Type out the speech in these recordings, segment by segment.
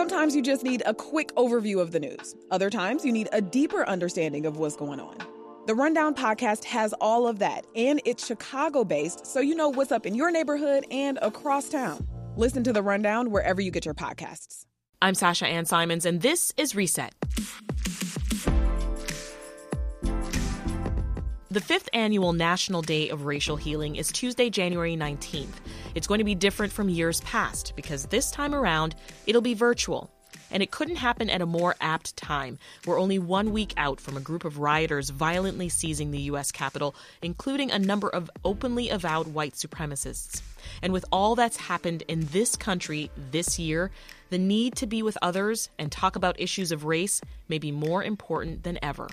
Sometimes you just need a quick overview of the news. Other times you need a deeper understanding of what's going on. The Rundown podcast has all of that, and it's Chicago based, so you know what's up in your neighborhood and across town. Listen to The Rundown wherever you get your podcasts. I'm Sasha Ann Simons, and this is Reset. The fifth annual National Day of Racial Healing is Tuesday, January 19th. It's going to be different from years past because this time around, it'll be virtual. And it couldn't happen at a more apt time. We're only one week out from a group of rioters violently seizing the U.S. Capitol, including a number of openly avowed white supremacists. And with all that's happened in this country this year, the need to be with others and talk about issues of race may be more important than ever.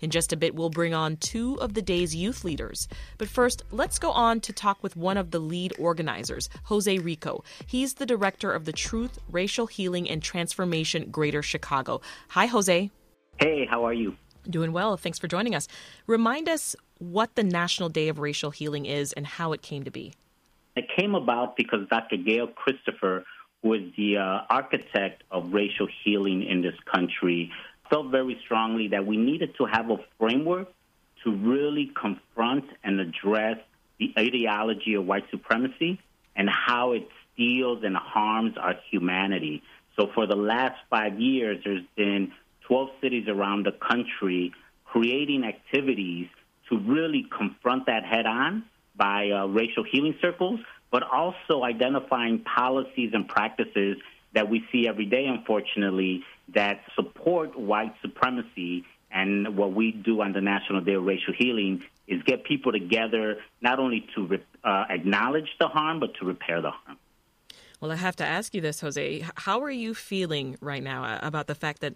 In just a bit, we'll bring on two of the day's youth leaders. But first, let's go on to talk with one of the lead organizers, Jose Rico. He's the director of the Truth, Racial Healing, and Transformation Greater Chicago. Hi, Jose. Hey, how are you? Doing well. Thanks for joining us. Remind us what the National Day of Racial Healing is and how it came to be. It came about because Dr. Gail Christopher, who is the uh, architect of racial healing in this country, felt very strongly that we needed to have a framework to really confront and address the ideology of white supremacy and how it steals and harms our humanity. So, for the last five years, there's been 12 cities around the country creating activities to really confront that head on by uh, racial healing circles, but also identifying policies and practices that we see every day, unfortunately, that support white supremacy. And what we do on the National Day of Racial Healing is get people together not only to uh, acknowledge the harm, but to repair the harm. Well, I have to ask you this, Jose. How are you feeling right now uh, about the fact that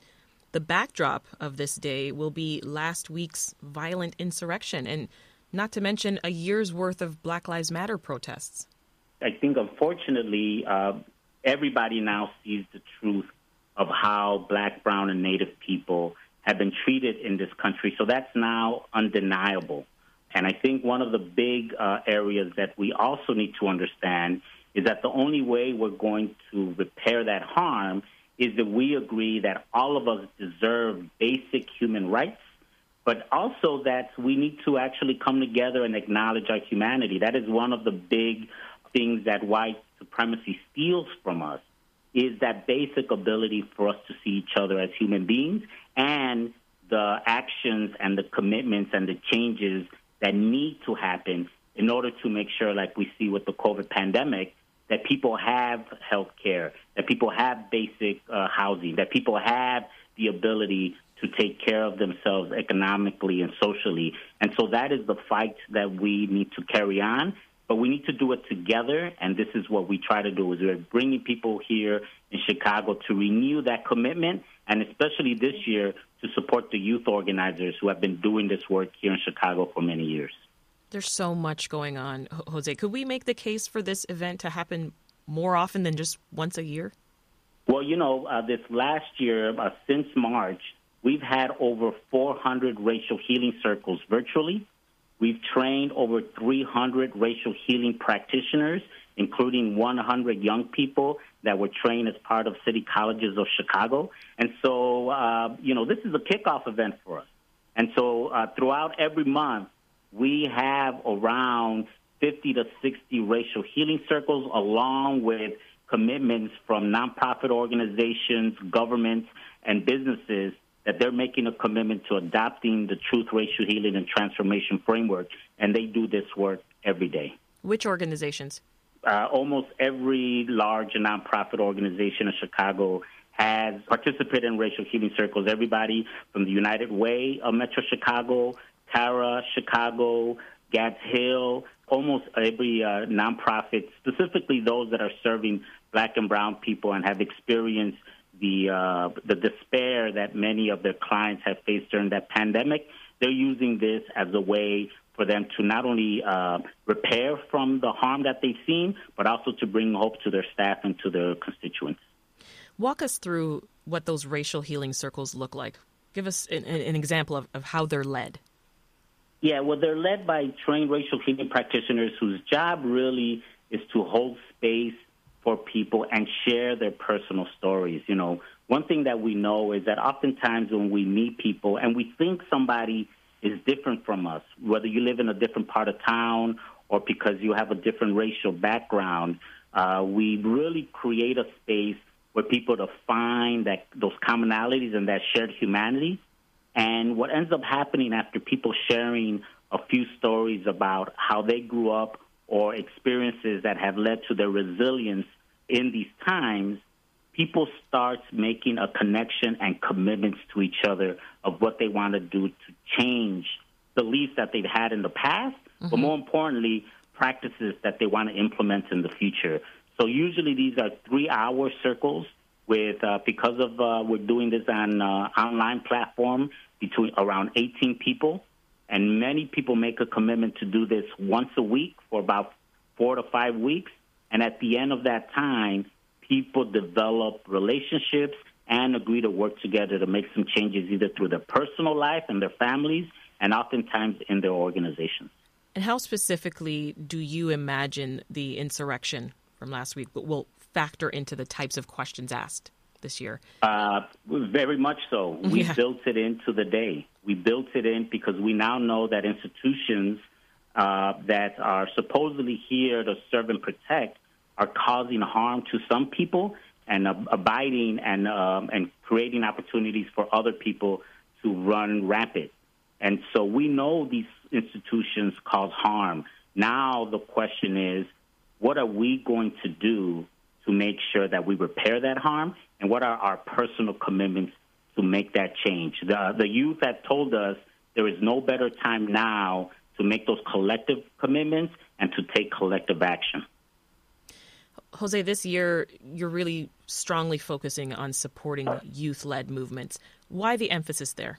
the backdrop of this day will be last week's violent insurrection, and not to mention a year's worth of Black Lives Matter protests? I think, unfortunately, uh, everybody now sees the truth of how black, brown, and native people have been treated in this country. So that's now undeniable. And I think one of the big uh, areas that we also need to understand is that the only way we're going to repair that harm is that we agree that all of us deserve basic human rights, but also that we need to actually come together and acknowledge our humanity. That is one of the big things that white supremacy steals from us is that basic ability for us to see each other as human beings and the actions and the commitments and the changes that need to happen in order to make sure, like we see with the COVID pandemic, that people have health care, that people have basic uh, housing, that people have the ability to take care of themselves economically and socially. And so that is the fight that we need to carry on but we need to do it together. And this is what we try to do: is we're bringing people here in Chicago to renew that commitment, and especially this year to support the youth organizers who have been doing this work here in Chicago for many years. There's so much going on, Jose. Could we make the case for this event to happen more often than just once a year? Well, you know, uh, this last year, uh, since March, we've had over 400 racial healing circles virtually We've trained over 300 racial healing practitioners, including 100 young people that were trained as part of city colleges of Chicago. And so, uh, you know, this is a kickoff event for us. And so, uh, throughout every month, we have around 50 to 60 racial healing circles, along with commitments from nonprofit organizations, governments, and businesses that they're making a commitment to adopting the Truth, Racial Healing, and Transformation framework, and they do this work every day. Which organizations? Uh, almost every large nonprofit organization in Chicago has participated in racial healing circles. Everybody from the United Way of Metro Chicago, Tara Chicago, Gads Hill, almost every uh, nonprofit, specifically those that are serving black and brown people and have experienced the uh, the despair that many of their clients have faced during that pandemic, they're using this as a way for them to not only uh, repair from the harm that they've seen, but also to bring hope to their staff and to their constituents. Walk us through what those racial healing circles look like. Give us an, an example of, of how they're led. Yeah, well, they're led by trained racial healing practitioners whose job really is to hold space for people and share their personal stories. You know, one thing that we know is that oftentimes when we meet people and we think somebody is different from us, whether you live in a different part of town or because you have a different racial background, uh, we really create a space where people to find that those commonalities and that shared humanity. And what ends up happening after people sharing a few stories about how they grew up or experiences that have led to their resilience in these times, people start making a connection and commitments to each other of what they want to do to change beliefs that they've had in the past, mm-hmm. but more importantly, practices that they want to implement in the future. So usually these are three-hour circles with uh, because of uh, we're doing this on uh, online platform between around 18 people, and many people make a commitment to do this once a week for about four to five weeks. And at the end of that time, people develop relationships and agree to work together to make some changes either through their personal life and their families and oftentimes in their organizations. And how specifically do you imagine the insurrection from last week will factor into the types of questions asked this year? Uh, very much so. We yeah. built it into the day. We built it in because we now know that institutions uh, that are supposedly here to serve and protect are causing harm to some people and uh, abiding and um, and creating opportunities for other people to run rampant. And so we know these institutions cause harm. Now the question is, what are we going to do to make sure that we repair that harm, and what are our personal commitments to make that change? The, the youth have told us there is no better time now to make those collective commitments and to take collective action. Jose, this year you're really strongly focusing on supporting youth led movements. Why the emphasis there?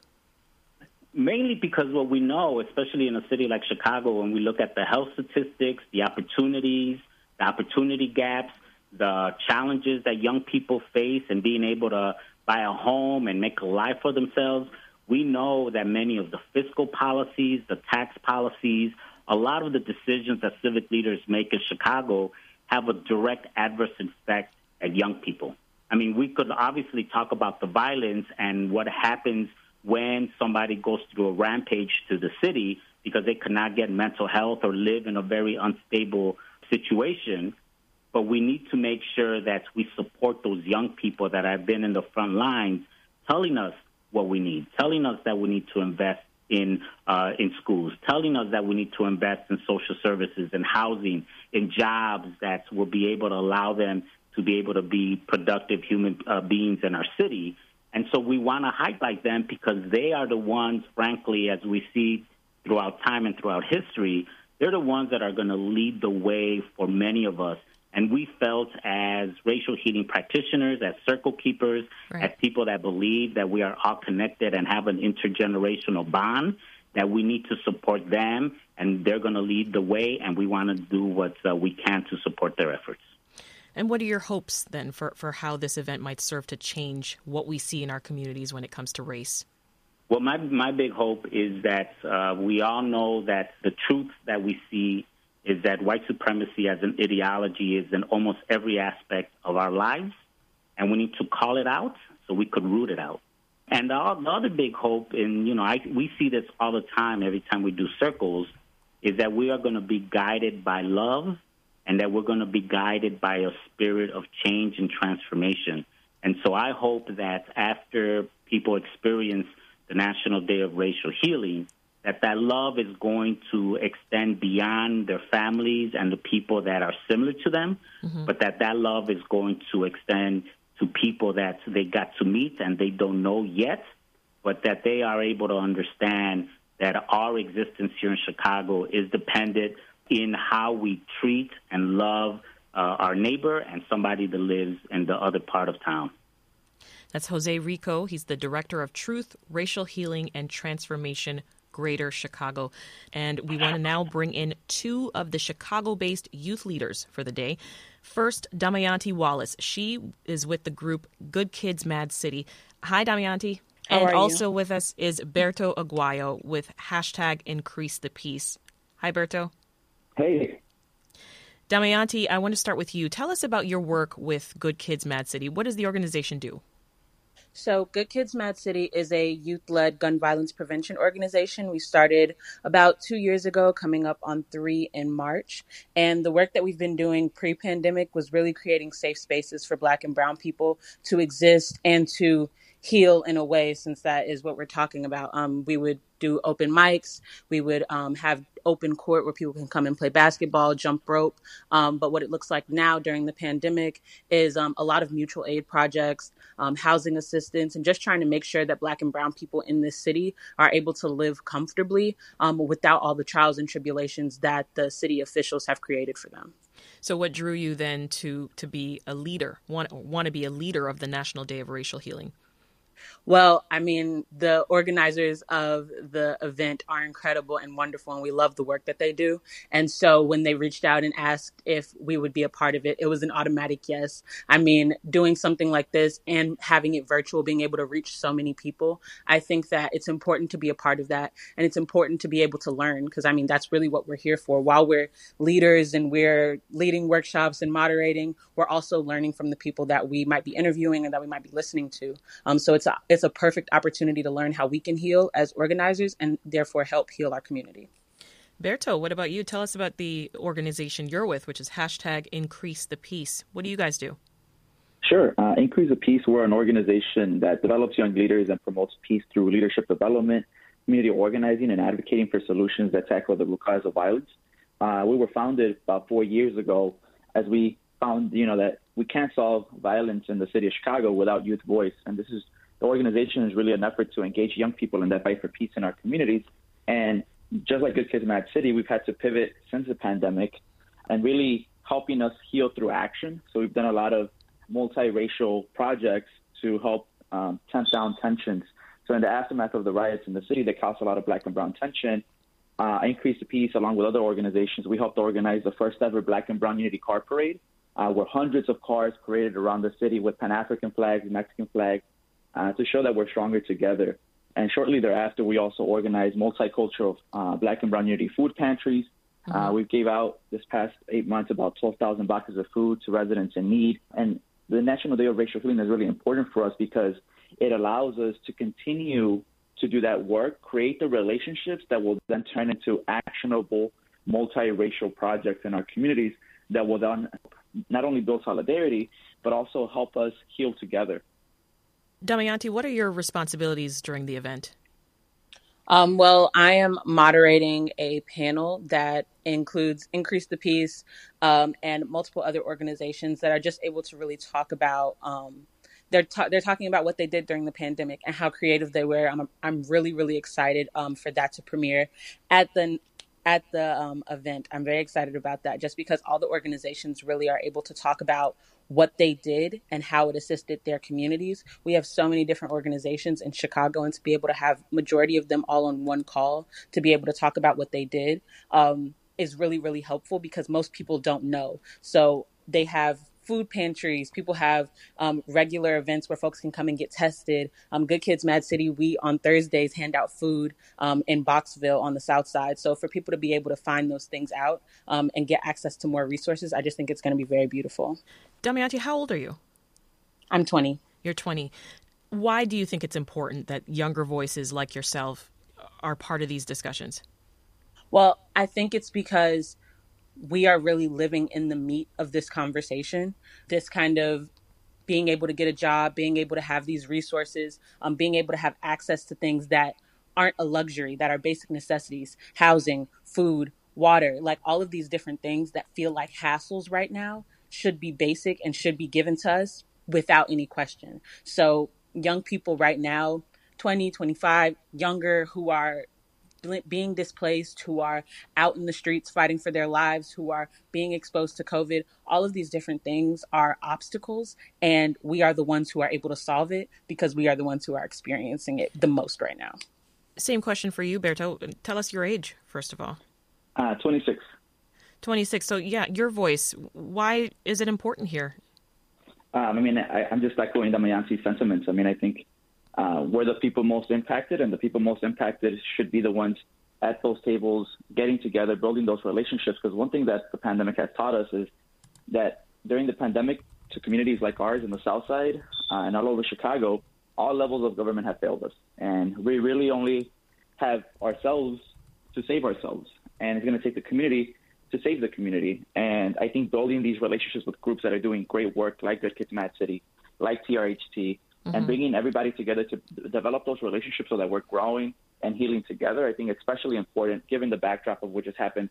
Mainly because what we know, especially in a city like Chicago, when we look at the health statistics, the opportunities, the opportunity gaps, the challenges that young people face, and being able to buy a home and make a life for themselves, we know that many of the fiscal policies, the tax policies, a lot of the decisions that civic leaders make in Chicago have a direct adverse effect at young people. I mean, we could obviously talk about the violence and what happens when somebody goes through a rampage to the city because they cannot get mental health or live in a very unstable situation. But we need to make sure that we support those young people that have been in the front lines telling us what we need, telling us that we need to invest in uh, in schools, telling us that we need to invest in social services and housing, in jobs that will be able to allow them to be able to be productive human uh, beings in our city. And so we want to highlight them because they are the ones, frankly, as we see throughout time and throughout history, they're the ones that are going to lead the way for many of us and we felt as racial healing practitioners, as circle keepers, right. as people that believe that we are all connected and have an intergenerational bond, that we need to support them and they're going to lead the way, and we want to do what uh, we can to support their efforts. And what are your hopes then for, for how this event might serve to change what we see in our communities when it comes to race? Well, my, my big hope is that uh, we all know that the truth that we see is that white supremacy as an ideology is in almost every aspect of our lives, and we need to call it out so we could root it out. And the, the other big hope, and you know, I, we see this all the time every time we do circles, is that we are going to be guided by love, and that we're going to be guided by a spirit of change and transformation. And so I hope that after people experience the National Day of Racial Healing, that that love is going to extend beyond their families and the people that are similar to them, mm-hmm. but that that love is going to extend to people that they got to meet and they don't know yet, but that they are able to understand that our existence here in Chicago is dependent in how we treat and love uh, our neighbor and somebody that lives in the other part of town. That's Jose Rico. He's the director of Truth, Racial Healing, and Transformation Greater Chicago. And we want to now bring in two of the Chicago based youth leaders for the day. First, Damayanti Wallace. She is with the group Good Kids Mad City. Hi, Damayanti. and also you? with us is Berto Aguayo with hashtag Increase the Peace. Hi, Berto. Hey. Damayanti, I want to start with you. Tell us about your work with Good Kids Mad City. What does the organization do? So, Good Kids Mad City is a youth led gun violence prevention organization. We started about two years ago, coming up on three in March. And the work that we've been doing pre pandemic was really creating safe spaces for Black and Brown people to exist and to heal in a way, since that is what we're talking about. Um, we would do open mics. We would um, have open court where people can come and play basketball, jump rope. Um, but what it looks like now during the pandemic is um, a lot of mutual aid projects, um, housing assistance, and just trying to make sure that Black and Brown people in this city are able to live comfortably um, without all the trials and tribulations that the city officials have created for them. So, what drew you then to to be a leader, want want to be a leader of the National Day of Racial Healing? Well, I mean, the organizers of the event are incredible and wonderful, and we love the work that they do. And so when they reached out and asked if we would be a part of it, it was an automatic yes. I mean, doing something like this and having it virtual, being able to reach so many people, I think that it's important to be a part of that. And it's important to be able to learn because, I mean, that's really what we're here for. While we're leaders and we're leading workshops and moderating, we're also learning from the people that we might be interviewing and that we might be listening to. Um, so it's a it's a perfect opportunity to learn how we can heal as organizers and therefore help heal our community. Berto, what about you? Tell us about the organization you're with, which is hashtag Increase the Peace. What do you guys do? Sure. Uh, Increase the Peace, we're an organization that develops young leaders and promotes peace through leadership development, community organizing, and advocating for solutions that tackle the root cause of violence. Uh, we were founded about four years ago as we found, you know, that we can't solve violence in the city of Chicago without youth voice. And this is the organization is really an effort to engage young people in that fight for peace in our communities. And just like Good Kids Mad City, we've had to pivot since the pandemic and really helping us heal through action. So we've done a lot of multiracial projects to help um, tamp down tensions. So in the aftermath of the riots in the city that caused a lot of black and brown tension, uh, Increase the Peace, along with other organizations, we helped organize the first ever Black and Brown Unity Car Parade, uh, where hundreds of cars paraded around the city with Pan African flags, Mexican flags, uh, to show that we're stronger together. And shortly thereafter, we also organized multicultural uh, Black and Brown Unity food pantries. Uh, mm-hmm. Uh, we gave out this past eight months about 12,000 boxes of food to residents in need. And the National Day of Racial Healing is really important for us because it allows us to continue to do that work, create the relationships that will then turn into actionable multiracial projects in our communities that will then not only build solidarity, but also help us heal together. Damayanti, what are your responsibilities during the event? Um, well, I am moderating a panel that includes Increase the Peace um, and multiple other organizations that are just able to really talk about. Um, they're ta- they're talking about what they did during the pandemic and how creative they were. I'm I'm really really excited um, for that to premiere at the at the um, event. I'm very excited about that just because all the organizations really are able to talk about what they did and how it assisted their communities. We have so many different organizations in Chicago, and to be able to have majority of them all on one call to be able to talk about what they did um, is really really helpful because most people don't know. So they have food pantries. People have um, regular events where folks can come and get tested. Um, Good Kids Mad City, we on Thursdays hand out food um, in Boxville on the south side. So for people to be able to find those things out um, and get access to more resources, I just think it's going to be very beautiful. Damayanti, how old are you? I'm 20. You're 20. Why do you think it's important that younger voices like yourself are part of these discussions? Well, I think it's because we are really living in the meat of this conversation. This kind of being able to get a job, being able to have these resources, um, being able to have access to things that aren't a luxury, that are basic necessities, housing, food, water, like all of these different things that feel like hassles right now should be basic and should be given to us without any question. So, young people right now, 20, 25, younger, who are being displaced, who are out in the streets fighting for their lives, who are being exposed to COVID, all of these different things are obstacles. And we are the ones who are able to solve it because we are the ones who are experiencing it the most right now. Same question for you, Berto. Tell us your age, first of all. Uh, 26. 26. So, yeah, your voice, why is it important here? Um, I mean, I, am just echoing Damayanti's sentiments. I mean, I think uh, we're the people most impacted, and the people most impacted should be the ones at those tables, getting together, building those relationships. Because one thing that the pandemic has taught us is that during the pandemic, to communities like ours in the South Side uh, and all over Chicago, all levels of government have failed us, and we really only have ourselves to save ourselves. And it's going to take the community to save the community. And I think building these relationships with groups that are doing great work, like Good Kids Mad City, like TRHT, mm-hmm. and bringing everybody together to develop those relationships so that we're growing and healing together, I think especially important given the backdrop of what just happened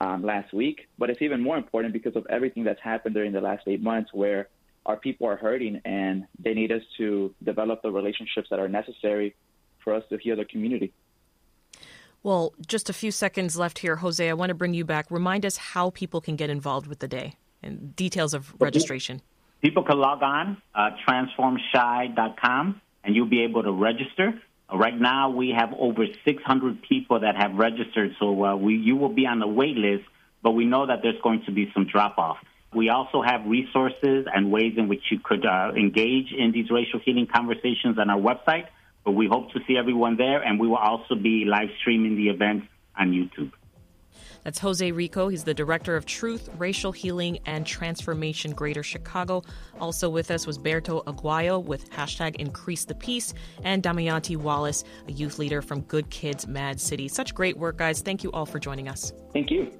um, last week. But it's even more important because of everything that's happened during the last eight months where our people are hurting and they need us to develop the relationships that are necessary for us to heal the community. Well, just a few seconds left here, Jose. I want to bring you back. Remind us how people can get involved with the day and details of registration. People can log on, uh, transformchi.com, and you'll be able to register. Uh, right now, we have over 600 people that have registered, so uh, we, you will be on the wait list, but we know that there's going to be some drop off. We also have resources and ways in which you could uh, engage in these racial healing conversations on our website. But we hope to see everyone there, and we will also be live streaming the event on YouTube. That's Jose Rico. He's the director of Truth, Racial Healing, and Transformation Greater Chicago. Also with us was Berto Aguayo with hashtag Increase the Peace, and Damayanti Wallace, a youth leader from Good Kids Mad City. Such great work, guys. Thank you all for joining us. Thank you.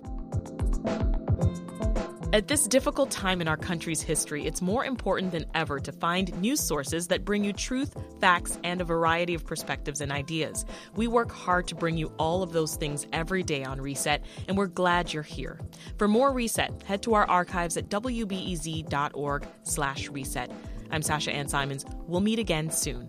At this difficult time in our country's history, it's more important than ever to find news sources that bring you truth, facts, and a variety of perspectives and ideas. We work hard to bring you all of those things every day on Reset, and we're glad you're here. For more Reset, head to our archives at wbez.org/reset. I'm Sasha Ann Simons. We'll meet again soon.